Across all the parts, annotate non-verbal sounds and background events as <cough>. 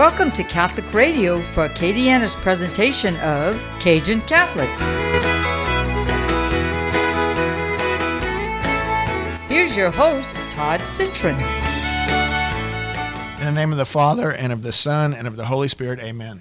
Welcome to Catholic Radio for Acadiana's presentation of Cajun Catholics. Here's your host, Todd Citron. In the name of the Father, and of the Son, and of the Holy Spirit, amen.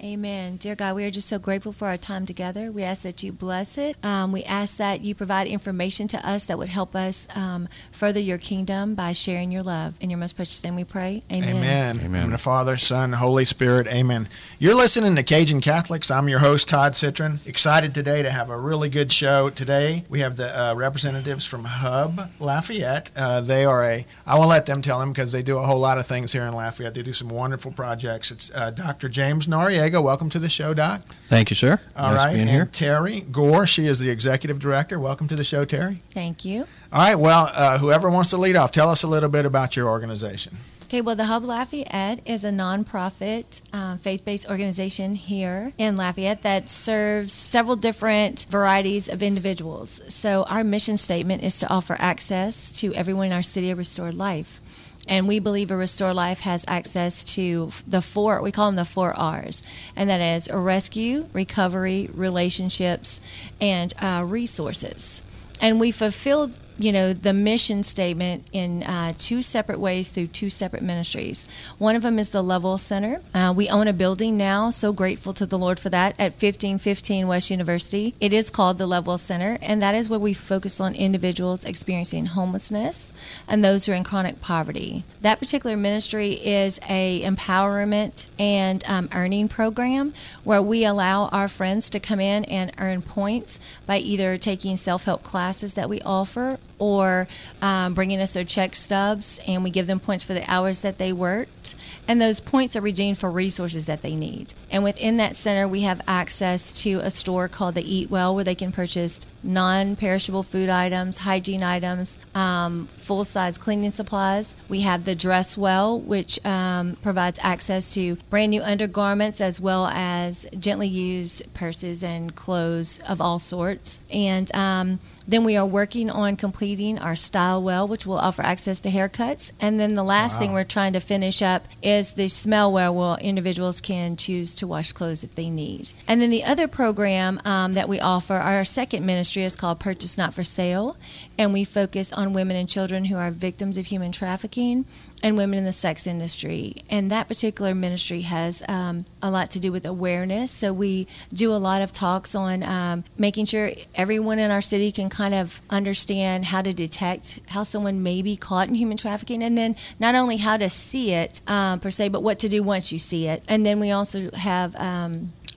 Amen. Dear God, we are just so grateful for our time together. We ask that you bless it. Um, we ask that you provide information to us that would help us um, further your kingdom by sharing your love. In your most precious name we pray. Amen. Amen. Amen. In the Father, Son, Holy Spirit, amen. You're listening to Cajun Catholics. I'm your host, Todd Citron. Excited today to have a really good show today. We have the uh, representatives from Hub Lafayette. Uh, they are a, I won't let them tell them because they do a whole lot of things here in Lafayette. They do some wonderful projects. It's uh, Dr. James Noriega. Welcome to the show, Doc. Thank you, sir. All nice right, being and here. Terry Gore. She is the executive director. Welcome to the show, Terry. Thank you. All right. Well, uh, whoever wants to lead off, tell us a little bit about your organization. Okay, well, the Hub Lafayette is a nonprofit uh, faith based organization here in Lafayette that serves several different varieties of individuals. So, our mission statement is to offer access to everyone in our city of restored life. And we believe a restored life has access to the four, we call them the four R's, and that is a rescue, recovery, relationships, and uh, resources. And we fulfilled you know the mission statement in uh, two separate ways through two separate ministries. One of them is the level center. Uh, we own a building now so grateful to the lord for that at 1515 west university. It is called the level center and that is where we focus on individuals experiencing homelessness and those who are in chronic poverty. That particular ministry is a empowerment and um, earning program where we allow our friends to come in and earn points by either taking self-help classes that we offer or um, bringing us their check stubs and we give them points for the hours that they worked. And those points are redeemed for resources that they need. And within that center we have access to a store called the eat well where they can purchase non-perishable food items hygiene items um, full-size cleaning supplies we have the dress well which um, provides access to brand new undergarments as well as gently used purses and clothes of all sorts and um, then we are working on completing our style well, which will offer access to haircuts. And then the last Wow. thing we're trying to finish up is the smell well, where individuals can choose to wash clothes if they need. And then the other program um, that we offer, our second ministry is called Purchase Not for Sale. And we focus on women and children who are victims of human trafficking and women in the sex industry. And that particular ministry has um, a lot to do with awareness. So we do a lot of talks on um, making sure everyone in our city can kind of understand how to detect how someone may be caught in human trafficking, and then not only how to see it um, per se, but what to do once you see it. And then we also have.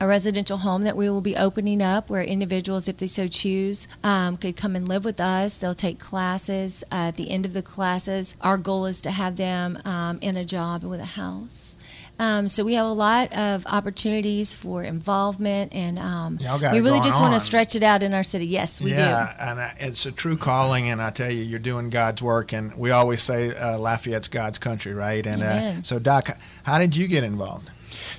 A residential home that we will be opening up where individuals, if they so choose, um, could come and live with us. They'll take classes. Uh, at the end of the classes, our goal is to have them um, in a job with a house. Um, so we have a lot of opportunities for involvement, and um, we really just want to stretch it out in our city. Yes, we do. yeah, and uh, it's a true calling, and I tell you, you're doing God's work, and we always say uh, Lafayette's God's country, right? And uh, so, Doc, how did you get involved?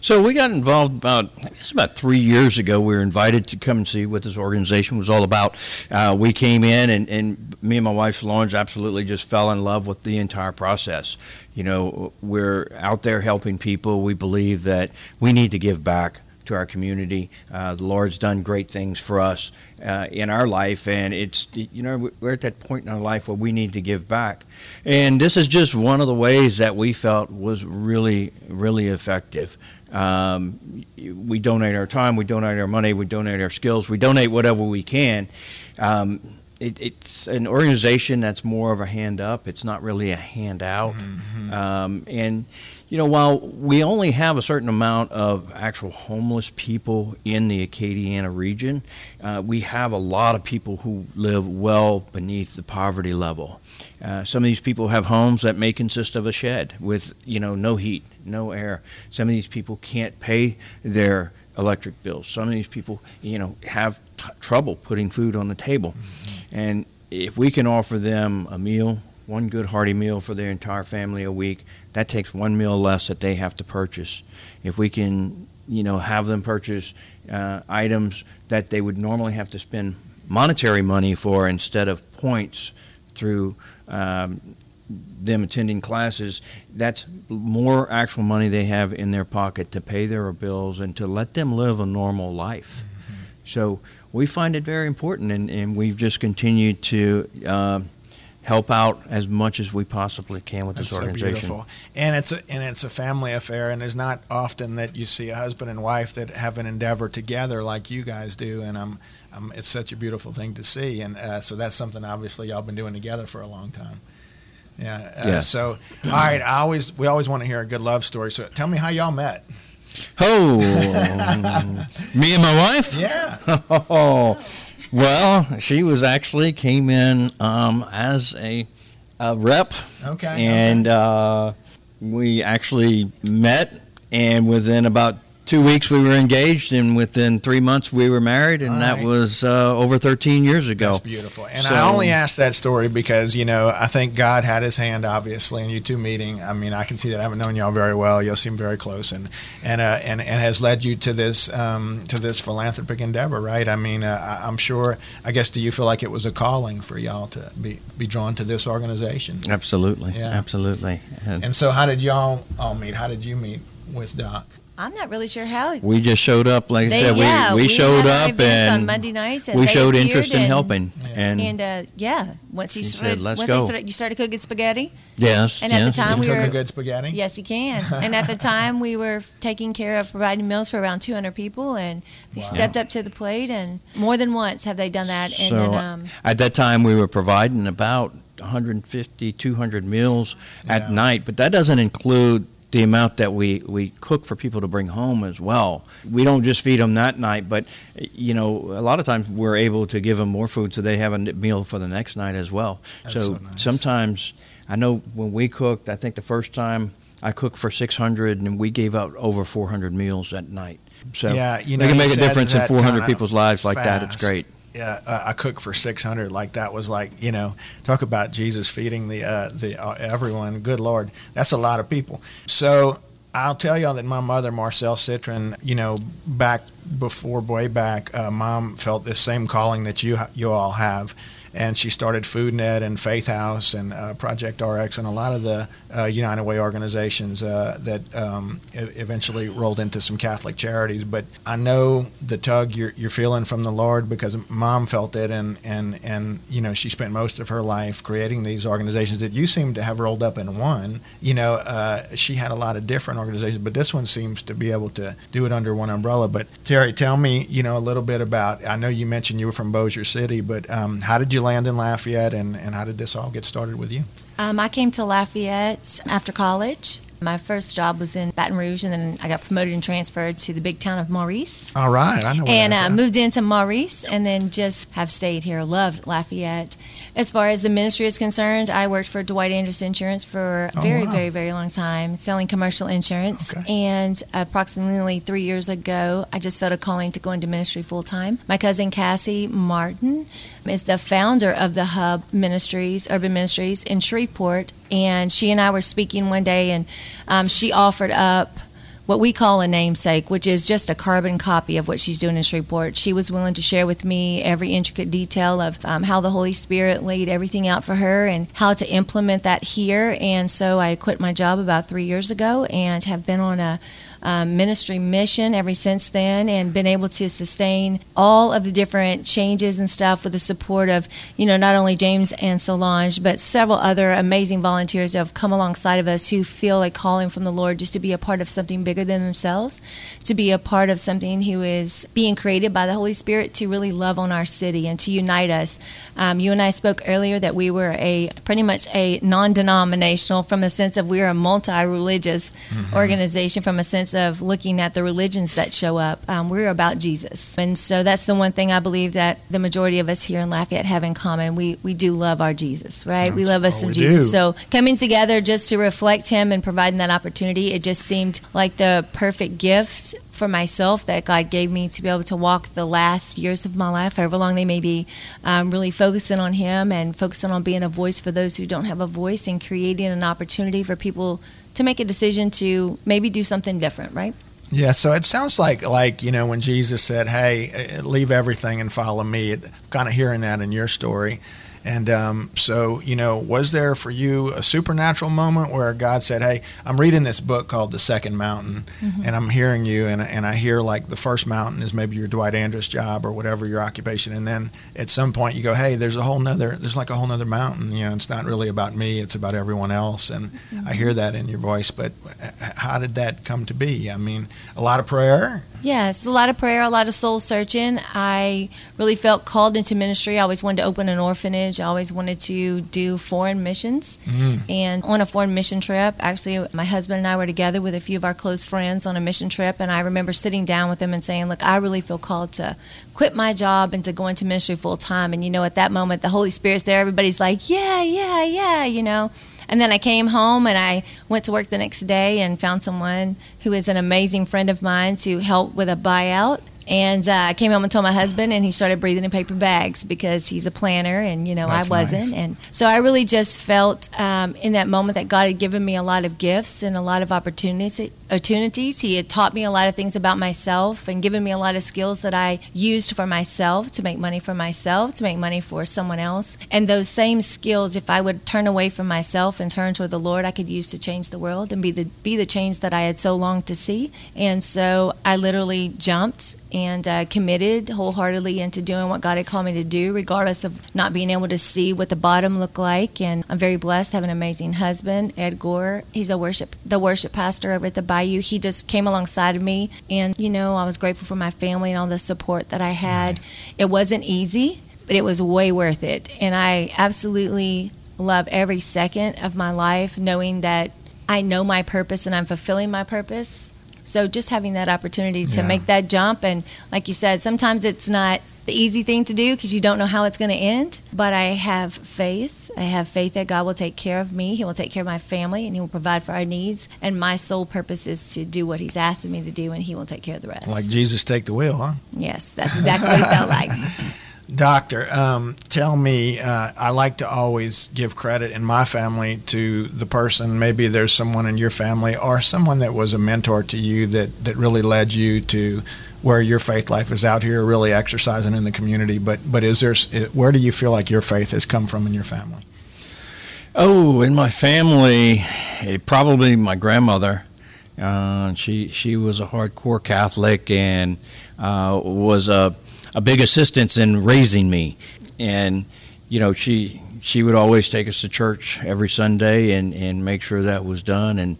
So we got involved about, I guess about three years ago. We were invited to come and see what this organization was all about. Uh, we came in, and, and me and my wife Solange absolutely just fell in love with the entire process. You know, we're out there helping people. We believe that we need to give back to our community. Uh, the Lord's done great things for us uh, in our life, and it's you know we're at that point in our life where we need to give back. And this is just one of the ways that we felt was really, really effective. Um, we donate our time, we donate our money, we donate our skills, we donate whatever we can. Um, it, it's an organization that's more of a hand up. It's not really a handout. Um, and you know, while we only have a certain amount of actual homeless people in the Acadiana region, uh, we have a lot of people who live well beneath the poverty level. Uh, some of these people have homes that may consist of a shed with, you know, no heat, no air. Some of these people can't pay their electric bills. Some of these people, you know, have t- trouble putting food on the table. And if we can offer them a meal, one good hearty meal for their entire family a week, that takes one meal less that they have to purchase. If we can, you know, have them purchase uh, items that they would normally have to spend monetary money for instead of points through um, them attending classes, that's more actual money they have in their pocket to pay their bills and to let them live a normal life. Mm-hmm. So we find it very important, and, and we've just continued to uh, help out as much as we possibly can with That's this so beautiful, and it's a, and it's a family affair, and it's not often that you see a husband and wife that have an endeavor together like you guys do, and I'm, I'm it's such a beautiful thing to see, and uh, so that's something obviously y'all been doing together for a long time. Yeah. Uh, Yeah. So, all right, I always we always want to hear a good love story. So, tell me how y'all met. Oh, <laughs> me and my wife? Yeah. <laughs> Oh, well, she was actually came in um, as a, a rep, Okay. and uh, we actually met, and within about two weeks we were engaged, and within three months we were married, and All that right. was uh, over 13 years ago. That's beautiful. And So- I only asked that story because, you know, I think God had his hand, obviously, in you two meeting. I mean, I can see that. I haven't known y'all very well. Y'all seem very close and, and, uh, and, and has led you to this, um, to this philanthropic endeavor, right? I mean, uh, I- I'm sure, I guess, do you feel like it was a calling for y'all to be, be drawn to this organization? Absolutely, Yeah. absolutely. And And so how did y'all all meet? How did you meet with Doc? I'm not really sure how. we just showed up, like They, I said, yeah, we, we showed up events on and Monday nights, and we showed interest in and- helping. Yeah. And, And uh, yeah, once you He said, started, "Let's once go." They started, you started cooking spaghetti. yes, And at the time You we cook a were- good spaghetti? Yes, you can. <laughs> and at the time, we were taking care of providing meals for around 200 people, and they Wow. stepped up to the plate. And more than once have they done that. And So, then, um, At that time, we were providing about 150, 200 meals at night, but that doesn't include the amount that we, we cook for people to bring home as well. We don't just feed them that night, but you know, a lot of times we're able to give them more food so they have a meal for the next night as well. That's so so nice. sometimes, I know when we cooked, I think the first time I cooked for 600 and we gave out over 400 meals that night. So yeah, you know, we can make a difference in 400 people's lives like that. It's great. Uh, I cook for 600. Like that was like, you know, talk about Jesus feeding the uh, the uh, everyone. Good Lord, that's a lot of people. So I'll tell y'all that my mother, Marcelle Citron, you know, back before way back, uh, mom felt this same calling that you you all have. And she started FoodNet and Faith House and uh, Project RX and a lot of the uh, United Way organizations uh, that um, eventually rolled into some Catholic charities. But I know the tug you're, you're feeling from the Lord because mom felt it, and, and, and you know she spent most of her life creating these organizations that you seem to have rolled up in one. You know, uh, she had a lot of different organizations, but this one seems to be able to do it under one umbrella. But Terry, tell me, you know, a little bit about. I know you mentioned you were from Bossier City, but um, how did you land in Lafayette, and, and how did this all get started with you? Um, I came to Lafayette after college. My first job was in Baton Rouge, and then I got promoted and transferred to the big town of Maurice. All right, I know. where and that's uh, moved into Maurice, and then just have stayed here. Loved Lafayette. As far as the ministry is concerned, I worked for Dwight Andrus Insurance for a Oh, very, wow. very, very long time, selling commercial insurance. Okay. And approximately three years ago, I just felt a calling to go into ministry full time. My cousin Cassie Martin is the founder of the Hub Ministries, Urban Ministries in Shreveport, and she and I were speaking one day, and um, she offered up what we call a namesake, which is just a carbon copy of what she's doing in Shreveport. She was willing to share with me every intricate detail of um, how the Holy Spirit laid everything out for her and how to implement that here. And so I quit my job about three years ago and have been on a um, ministry mission ever since then and been able to sustain all of the different changes and stuff with the support of, you know, not only James and Solange, but several other amazing volunteers that have come alongside of us who feel a calling from the Lord just to be a part of something bigger than themselves, to be a part of something who is being created by the Holy Spirit to really love on our city and to unite us. Um, you and I spoke earlier that we were a pretty much a non-denominational from the sense of we're a multi-religious organization from a sense of looking at the religions that show up. Um, we're about Jesus, and so that's the one thing I believe that the majority of us here in Lafayette have in common. We we do love our Jesus, right? we love us some Jesus. do. So coming together just to reflect Him and providing that opportunity, it just seemed like the perfect gift for myself that God gave me to be able to walk the last years of my life, however long they may be, um, really focusing on Him and focusing on being a voice for those who don't have a voice and creating an opportunity for people to make a decision to maybe do something different, right? Yeah, so it sounds like like you know when Jesus said, "Hey, uh, leave everything and follow me." Kind of hearing that in your story, And um, so, you know, was there for you a supernatural moment where God said, "Hey, I'm reading this book called The Second Mountain, Mm-hmm. and I'm hearing you, and and I hear like the first mountain is maybe your Dwight Andrus job or whatever your occupation, and then at some point you go, hey, there's a whole nother, there's like a whole nother mountain. You know, it's not really about me, it's about everyone else, and I hear that in your voice. But how did that come to be? I mean, a lot of prayer. Yes, a lot of prayer, a lot of soul searching. I really felt called into ministry. I always wanted to open an orphanage. I always wanted to do foreign missions. Mm. And on a foreign mission trip, actually, my husband and I were together with a few of our close friends on a mission trip. And I remember sitting down with them and saying, Look, I really feel called to quit my job and to go into ministry full time. And, you know, at that moment, the Holy Spirit's there. Everybody's like, Yeah, yeah, yeah, you know. And then I came home and I went to work the next day and found someone who is an amazing friend of mine to help with a buyout. And uh, I came home and told my husband, and he started breathing in paper bags because he's a planner, and you know That's I wasn't. nice. And so I really just felt um, in that moment that God had given me a lot of gifts and a lot of opportunities. Opportunities. He had taught me a lot of things about myself and given me a lot of skills that I used for myself to make money for myself, to make money for someone else. And those same skills, if I would turn away from myself and turn toward the Lord, I could use to change the world and be the be the change that I had so longed to see. And so I literally jumped and uh, committed wholeheartedly into doing what God had called me to do, regardless of not being able to see what the bottom looked like. And I'm very blessed have an amazing husband, Ed Gore. He's a worship the worship pastor over at the Bayou. He just came alongside of me, and you know I was grateful for my family and all the support that I had. It wasn't easy, but it was way worth it, and I absolutely love every second of my life, knowing that I know my purpose and I'm fulfilling my purpose. So just having that opportunity to Yeah. make that jump, and like you said, sometimes it's not the easy thing to do because you don't know how it's going to end. But I have faith. I have faith that God will take care of me. He will take care of my family, and He will provide for our needs. And my sole purpose is to do what He's asking me to do, and He will take care of the rest. Like Jesus, take the wheel, huh? yes, that's exactly what it felt like. <laughs> Doctor, um, tell me, uh, I like to always give credit in my family to the person. Maybe there's someone in your family or someone that was a mentor to you that, that really led you to where your faith life is out here, really exercising in the community. But but is there where do you feel like your faith has come from in your family? Oh, in my family, eh, probably my grandmother. Uh, she she was a hardcore Catholic and uh, was a a big assistance in raising me. And you know, she she would always take us to church every Sunday and, and make sure that was done. And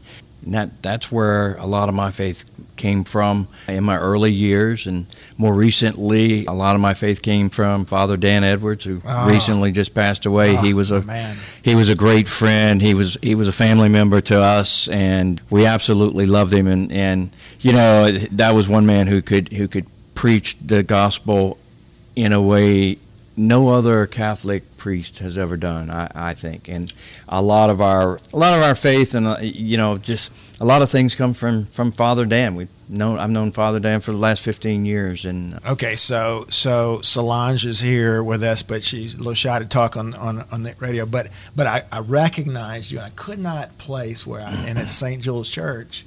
that that's where a lot of my faith came from in my early years. And more recently, a lot of my faith came from Father Dan Edwards, who Ah. recently just passed away. he Oh, was a man. he was a great friend. He was he was a family member to us, and we absolutely loved him. And, and you know that was one man who could who could preach the gospel in a way no other Catholic priest has ever done. I, I think, and a lot of our a lot of our faith, and uh, you know, just a lot of things come from from Father Dan. We known I've known Father Dan for the last fifteen years, and Okay, so so Solange is here with us, but she's a little shy to talk on, on, on the radio. But but I, I recognized you. and I could not place where I and it's St. Jules Church,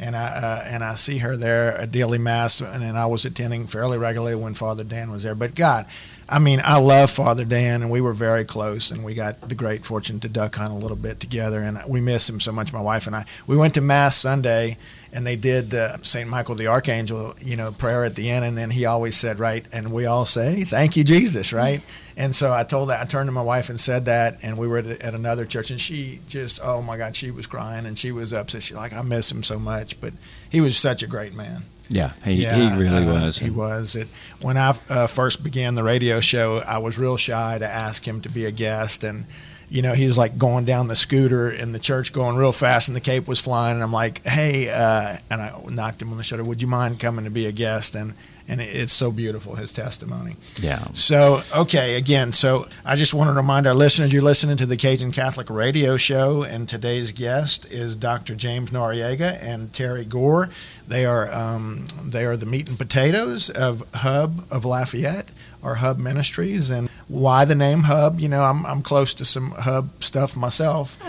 and I uh, and I see her there at daily mass, and then I was attending fairly regularly when Father Dan was there. But God, I mean, I love Father Dan, and we were very close, and we got the great fortune to duck hunt a little bit together, and we miss him so much. My wife and I. We went to mass Sunday and they did uh, Saint Michael the Archangel, you know, prayer at the end, and then he always said, right, and we all say, "Thank you, Jesus," right? And so I told that I turned to my wife and said that, and we were at, at another church, and she just, oh my God, she was crying and she was upset. She's like, I miss him so much, but he was such a great man. Yeah, he, he really uh, was. He was. It, when I uh, first began the radio show, I was real shy to ask him to be a guest, and you know, he was like going down the scooter in the church, going real fast, and the cape was flying, and I'm like, hey, uh, and I knocked him on the shoulder. Would you mind coming to be a guest? And and it's so beautiful his testimony. yeah. So, okay, again, so I just want to remind our listeners you're listening to the Cajun Catholic Radio Show, and today's guest is Dr. James Noriega and Terry Gore. They are um, they are the meat and potatoes of Hub of Lafayette, our Hub Ministries, and why the name Hub? You know, I'm I'm close to some Hub stuff myself. <laughs>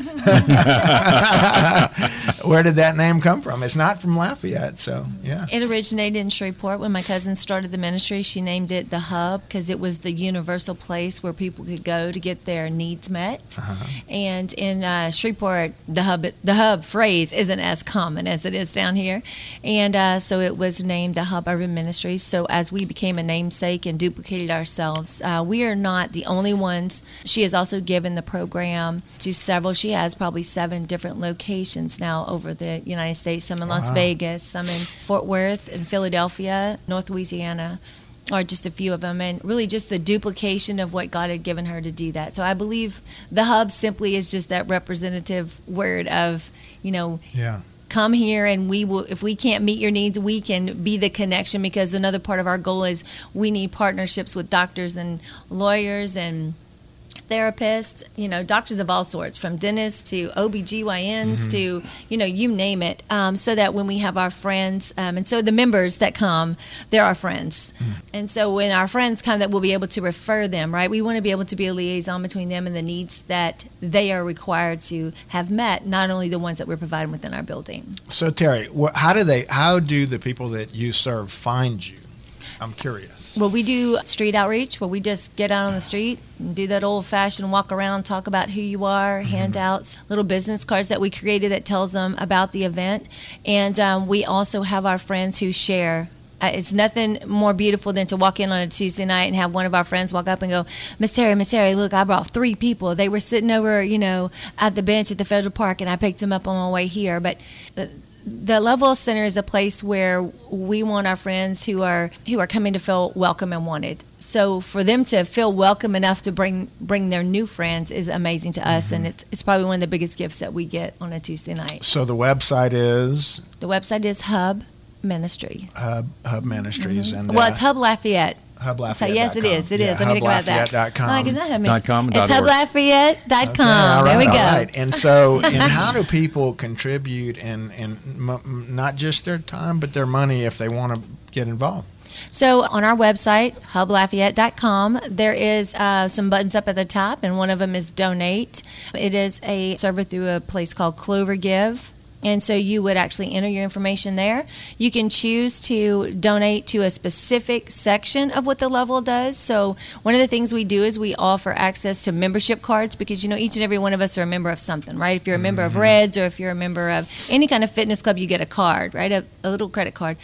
where did that name come from? It's not from Lafayette, so yeah. It originated in Shreveport when my cousin started the ministry. She named it the Hub because it was the universal place where people could go to get their needs met. Uh-huh. And in uh, Shreveport, the hub the hub phrase isn't as common as it is down here, and uh, so it was named the Hub Urban Ministries. So as we became a namesake and duplicated ourselves, uh, we are not the only ones. She has also given the program to several. She has probably seven different locations now over the United States. Some in Las Vegas, some in Fort Worth, in Philadelphia, North Louisiana or just a few of them, and really just the duplication of what God had given her to do that. So I believe the hub simply is just that representative word of, you know, Yeah. Come here and we will if we can't meet your needs we can be the connection because another part of our goal is we need partnerships with doctors and lawyers and therapists you know doctors of all sorts from dentists to obgyns to you know you name it um, so that when we have our friends um, and so the members that come they're our friends and so when our friends come that we'll be able to refer them right we want to be able to be a liaison between them and the needs that they are required to have met not only the ones that we're providing within our building So Terry, wh- how do they? How do the people that you serve find you? I'm curious. Well, we do street outreach where we just get out on the street and do that old fashioned walk around, talk about who you are, handouts, little business cards that we created that tells them about the event. And um, we also have our friends who share. Uh, it's nothing more beautiful than to walk in on a Tuesday night and have one of our friends walk up and go, Miss Terry, Miss Terry, look, I brought three people. They were sitting over, you know, at the bench at the Federal Park, and I picked them up on my way here. But the, Level Center is a place where we want our friends who are who are coming to feel welcome and wanted. So for them to feel welcome enough to bring bring their new friends is amazing to us, and it's it's probably one of the biggest gifts that we get on a Tuesday night. So the website is The website is Hub Ministry. Hub Hub Ministries and Well, uh, it's Hub Lafayette. Hub So yes, it is. It is. Let me think about that. HubLafayette.com. Like, that how Dot com, It's hublafayette.com. Okay, all there we go. all right. And so, <laughs> and how do people contribute and and m- m- not just their time but their money if they want to get involved? So on our website, hublafayette.com, there is uh, some buttons up at the top, and one of them is donate. It is a server through a place called Clover Give. And so you would actually enter your information there. You can choose to donate to a specific section of what the level does. So one of the things we do is we offer access to membership cards because you know each and every one of us are a member of something, right? If you're a member of mm-hmm. Reds or if you're a member of any kind of fitness club, you get a card, right? A, a little credit card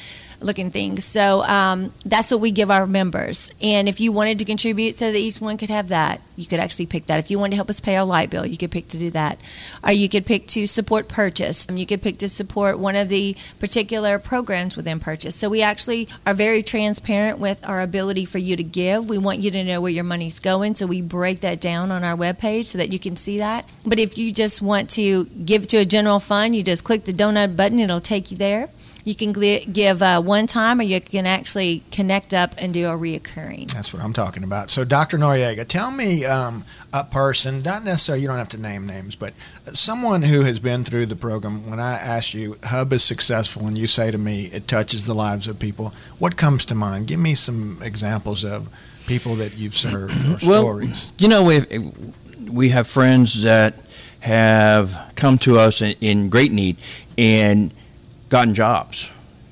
looking things. So um, that's what we give our members. And if you wanted to contribute so that each one could have that, you could actually pick that. If you wanted to help us pay our light bill, you could pick to do that. Or you could pick to support purchase. Um, You could pick to support one of the particular programs within purchase. So we actually are very transparent with our ability for you to give. We want you to know where your money's going. So we break that down on our webpage so that you can see that. But if you just want to give to a general fund, you just click the donut button, it'll take you there. You can gli- give uh, one time, or you can actually connect up and do a reoccurring. That's what I'm talking about. So, Dr. Noriega, tell me um, a person, not necessarily, you don't have to name names, but someone who has been through the program. When I ask you, Hub is successful, and you say to me, it touches the lives of people, what comes to mind? Give me some examples of people that you've served or Well, stories. You know, we we have friends that have come to us in, in great need and gotten jobs.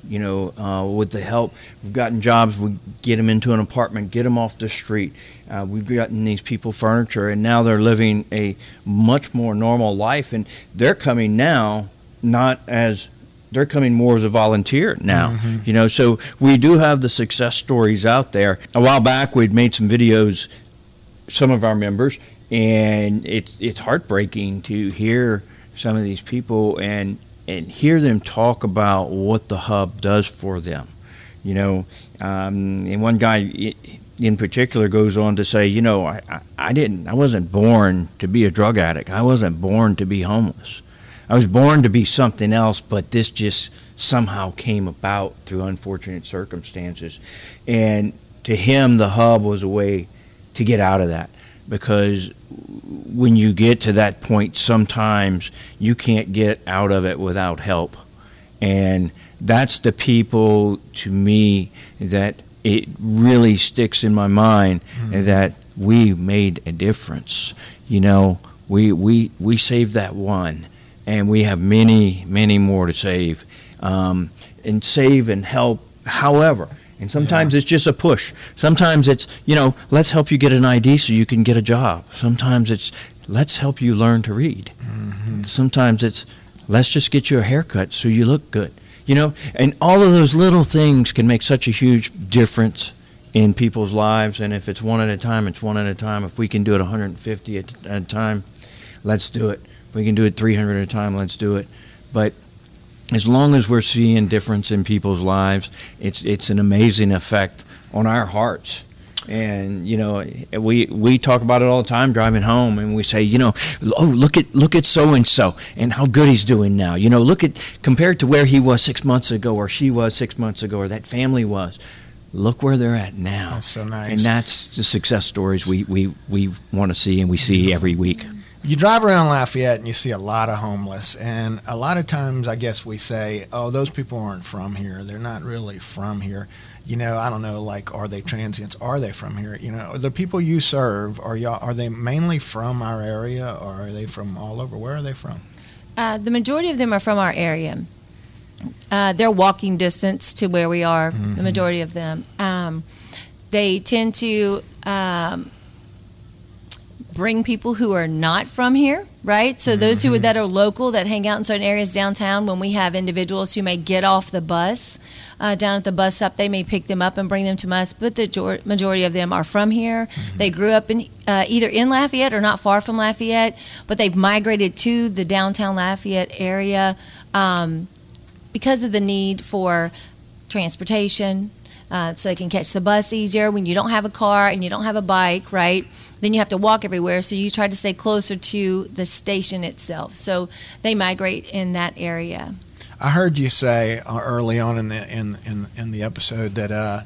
You know, uh, with the help, we've gotten jobs. We get them into an apartment, get them off the street. Uh, we've gotten these people furniture, and now they're living a much more normal life. And they're coming now, not as they're coming more as a volunteer now. Mhm. You know, so we do have the success stories out there. A while back, we'd made some videos, some of our members, and it's it's heartbreaking to hear some of these people and and hear them talk about what the hub does for them. You know, um, and one guy in particular goes on to say, you know, I, I, I didn't, I wasn't born to be a drug addict. I wasn't born to be homeless. I was born to be something else, but this just somehow came about through unfortunate circumstances. And to him, the hub was a way to get out of that because when you get to that point, sometimes you can't get out of it without help. And that's the people to me that it really sticks in my mind that we made a difference. You know, we, we, we saved that one and we have many, many more to save, um, and save and help. However, and sometimes it's just a push. Sometimes it's you know, let's help you get an ID so you can get a job. Sometimes it's let's help you learn to read. Mhm. Sometimes it's let's just get you a haircut so you look good. You know, and all of those little things can make such a huge difference in people's lives. And if it's one at a time, it's one at a time. If we can do it 150 at at a time, let's do it. If we can do it 300 at a time, let's do it. But as long as we're seeing difference in people's lives, it's it's an amazing effect on our hearts. And you know, we we talk about it all the time driving home, and we say, you know, oh look at look at so and so and how good he's doing now. You know, look at compared to where he was six months ago, or she was six months ago, or that family was. Look where they're at now, That's so nice. and that's the success stories we we we want to see and we see every week. You drive around Lafayette and you see a lot of homeless, and a lot of times I guess we say, "Oh, those people aren't from here. They're not really from here." You know, I don't know. Like, are they transients? Are they from here? You know, the people you serve are y'all are they mainly from our area, or are they from all over? Where are they from? Uh, the majority of them are from our area. Uh, they're walking distance to where we are. The Mhm. majority of them. Um, they tend to um, bring people who are not from here, right? So those who are, that are local that hang out in certain areas downtown. When we have individuals who may get off the bus uh, down at the bus stop, they may pick them up and bring them to us. But the jor- majority of them are from here. They grew up in uh, either in Lafayette or not far from Lafayette, but they've migrated to the downtown Lafayette area um, because of the need for transportation. Uh, so they can catch the bus easier when you don't have a car and you don't have a bike, right? Then you have to walk everywhere. So you try to stay closer to the station itself. So they migrate in that area. I heard you say uh, early on in the in in, in the episode that uh,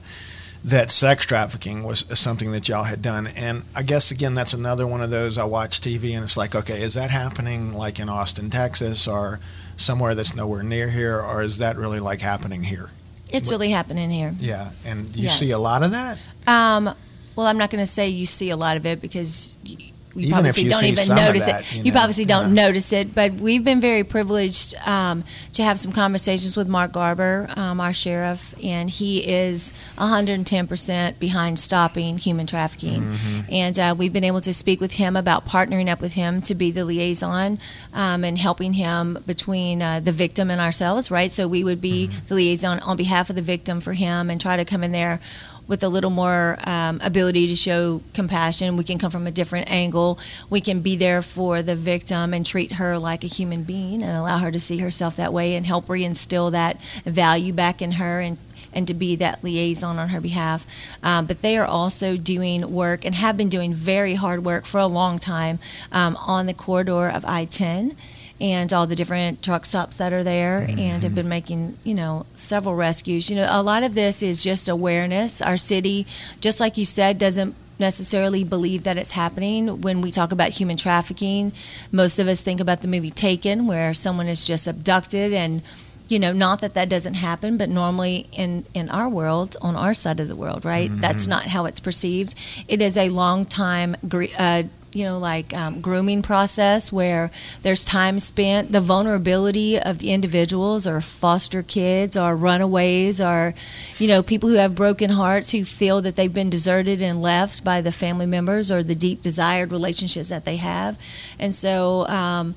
that sex trafficking was something that y'all had done, and I guess again that's another one of those I watch TV and it's like, okay, is that happening like in Austin, Texas, or somewhere that's nowhere near here, or is that really like happening here? It's really happening here. Yeah, and you Yes. see a lot of that. Um, well, I'm not going to say you see a lot of it because y- you Even you don't even notice that, it. you know, probably don't yeah. notice it, but we've been very privileged um, to have some conversations with Mark Garber, um, our sheriff, and he is 110% behind stopping human trafficking. Mm-hmm. And uh, we've been able to speak with him about partnering up with him to be the liaison um, and helping him between uh, the victim and ourselves, right? So we would be Mm-hmm. the liaison on behalf of the victim for him and try to come in there with a little more um, ability to show compassion. We can come from a different angle. We can be there for the victim and treat her like a human being and allow her to see herself that way and help reinstill that value back in her and and to be that liaison on her behalf. Um, but they are also doing work and have been doing very hard work for a long time um, on the corridor of I 10 and all the different truck stops that are there and have been making, you know, several rescues. You know, a lot of this is just awareness. Our city, just like you said, doesn't necessarily believe that it's happening when we talk about human trafficking. Most of us think about the movie Taken, where someone is just abducted and you know not that that doesn't happen but normally in in our world on our side of the world right that's not how it's perceived it is a long time uh, you know like um, grooming process where there's time spent the vulnerability of the individuals or foster kids or runaways or you know people who have broken hearts who feel that they've been deserted and left by the family members or the deep desired relationships that they have. And so um,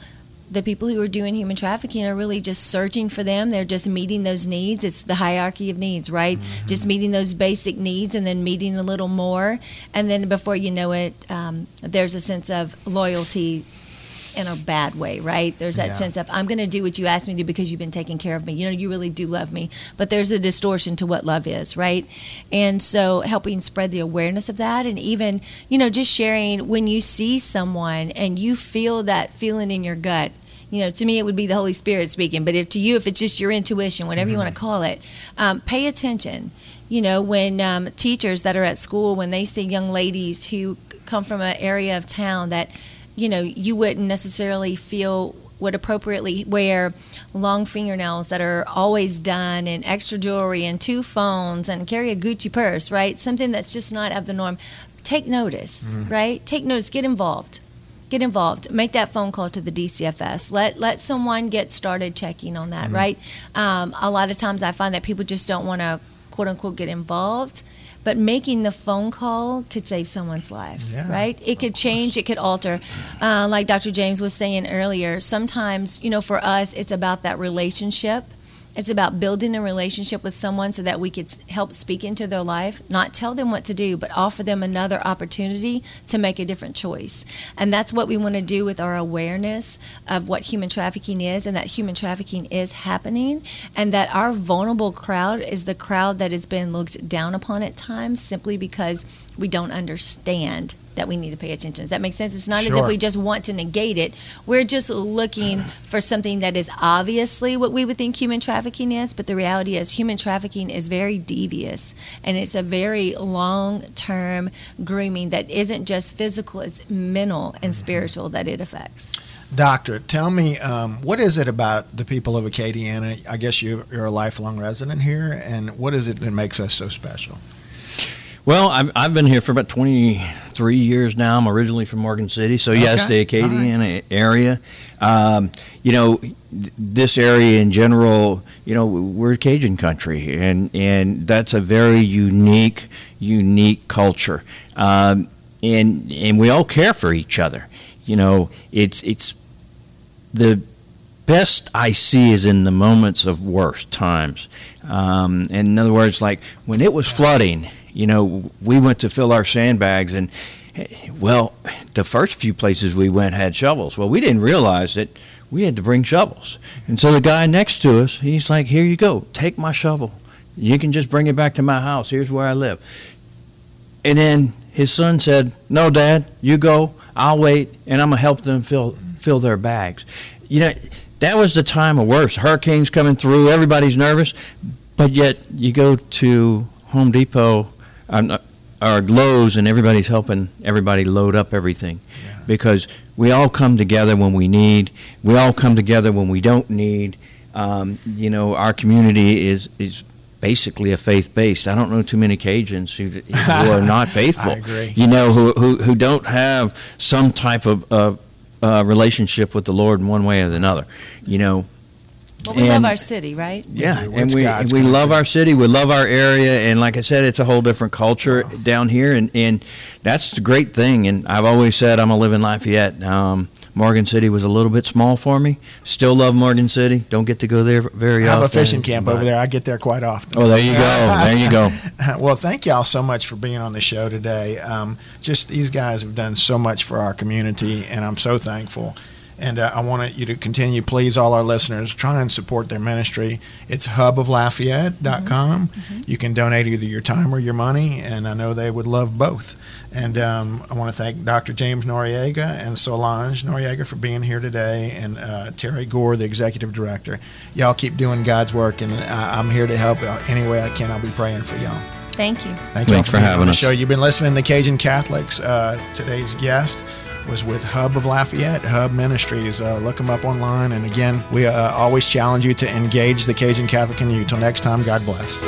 the people who are doing human trafficking are really just searching for them. They're just meeting those needs. It's the hierarchy of needs, right? Just meeting those basic needs and then meeting a little more. And then before you know it, um, there's a sense of loyalty in a bad way, right? There's that Yeah. sense of, I'm going to do what you asked me to because you've been taking care of me. You know, you really do love me. But there's a distortion to what love is, right? And so helping spread the awareness of that and even, you know, just sharing when you see someone and you feel that feeling in your gut. You know, to me, it would be the Holy Spirit speaking. But if to you, if it's just your intuition, whatever you want to call it, um, pay attention. You know, when um, teachers that are at school, when they see young ladies who come from an area of town that, you know, you wouldn't necessarily feel would appropriately wear long fingernails that are always done and extra jewelry and two phones and carry a Gucci purse, right? Something that's just not of the norm. Take notice, right? Take notice, get involved. get involved. Make that phone call to the DCFS. Let let someone get started checking on that. Right. Um, a lot of times, I find that people just don't want to quote unquote get involved. But making the phone call could save someone's life, Yeah, right? It could change, it could alter. Uh, like Dr. James was saying earlier, sometimes, you know, for us, it's about that relationship. It's about building a relationship with someone so that we could help speak into their life, not tell them what to do, but offer them another opportunity to make a different choice. And that's what we want to do with our awareness of what human trafficking is and that human trafficking is happening and that our vulnerable crowd is the crowd that has been looked down upon at times simply because we don't understand that we need to pay attention. Does that make sense? It's not as if we just want to negate it. We're just looking for something that is obviously what we would think human trafficking is, but the reality is human trafficking is very devious and it's a very long term grooming that isn't just physical, it's mental and spiritual that it affects. Doctor, tell me, um, what is it about the people of Acadiana? I guess you, you're a lifelong resident here, and what is it that makes us so special? Well, I've, I've been here for about 23 years now. I'm originally from Morgan City, so yes, the Acadian area. Um, you know, th- this area in general, you know, we're Cajun country, and and that's a very unique, unique culture, um, and and we all care for each other. You know, it's it's the best I see is in the moments of worst times. Um, in other words, like when it was flooding, you know, we went to fill our sandbags, and well, the first few places we went had shovels. Well, we didn't realize that we had to bring shovels, and so the guy next to us, he's like, "Here you go, take my shovel. You can just bring it back to my house. Here's where I live." And then his son said, "No, Dad, you go. I'll wait, and I'm gonna help them fill fill their bags." You know, that was the time of worst. Hurricanes coming through, everybody's nervous, but yet you go to Home Depot or Lowe's, and everybody's helping everybody load up everything Yeah. because we all come together when we need. We all come together when we don't need. Um, you know, our community is is basically a faith based. I don't know too many Cajuns who, who are not <laughs> <laughs> faithful I agree. you know, who, who, who don't have some type of, of uh, relationship with the Lord in one way or another, you know. Well, we And- love our city, right? Yeah, do. and we, God's we love our city, we love our area, and like I said, it's a whole different culture down here, and, and that's the great thing. And I've always said I'm gonna live in Lafayette. Um, Morgan City was a little bit small for me. Still love Morgan City. Don't get to go there very I often. a fishing camp but- over there. I get there quite often. Oh, there you go. There you go. <laughs> well, thank y'all so much for being on the show today. Um, just these guys have done so much for our community, and I'm so thankful. And uh, I want you to continue, please, all our listeners, try and support their ministry. It's huboflafayette.com. You can donate either your time or your money, and I know they would love both. And um, I want to thank Dr. James Noriega and Solange Noriega for being here today, and uh, Terry Gore, the executive director. Y'all keep doing God's work, and I, I'm here to help uh, any way I can. I'll be praying for y'all. Thank you. Thank you Thanks for being having the us. show. You've been listening to Cajun Catholics. Uh, today's guest was with Hub of Lafayette, Hub Ministries. Uh, look them up online. And again, we uh, always challenge you to engage the Cajun Catholic in you. Till next time, God bless.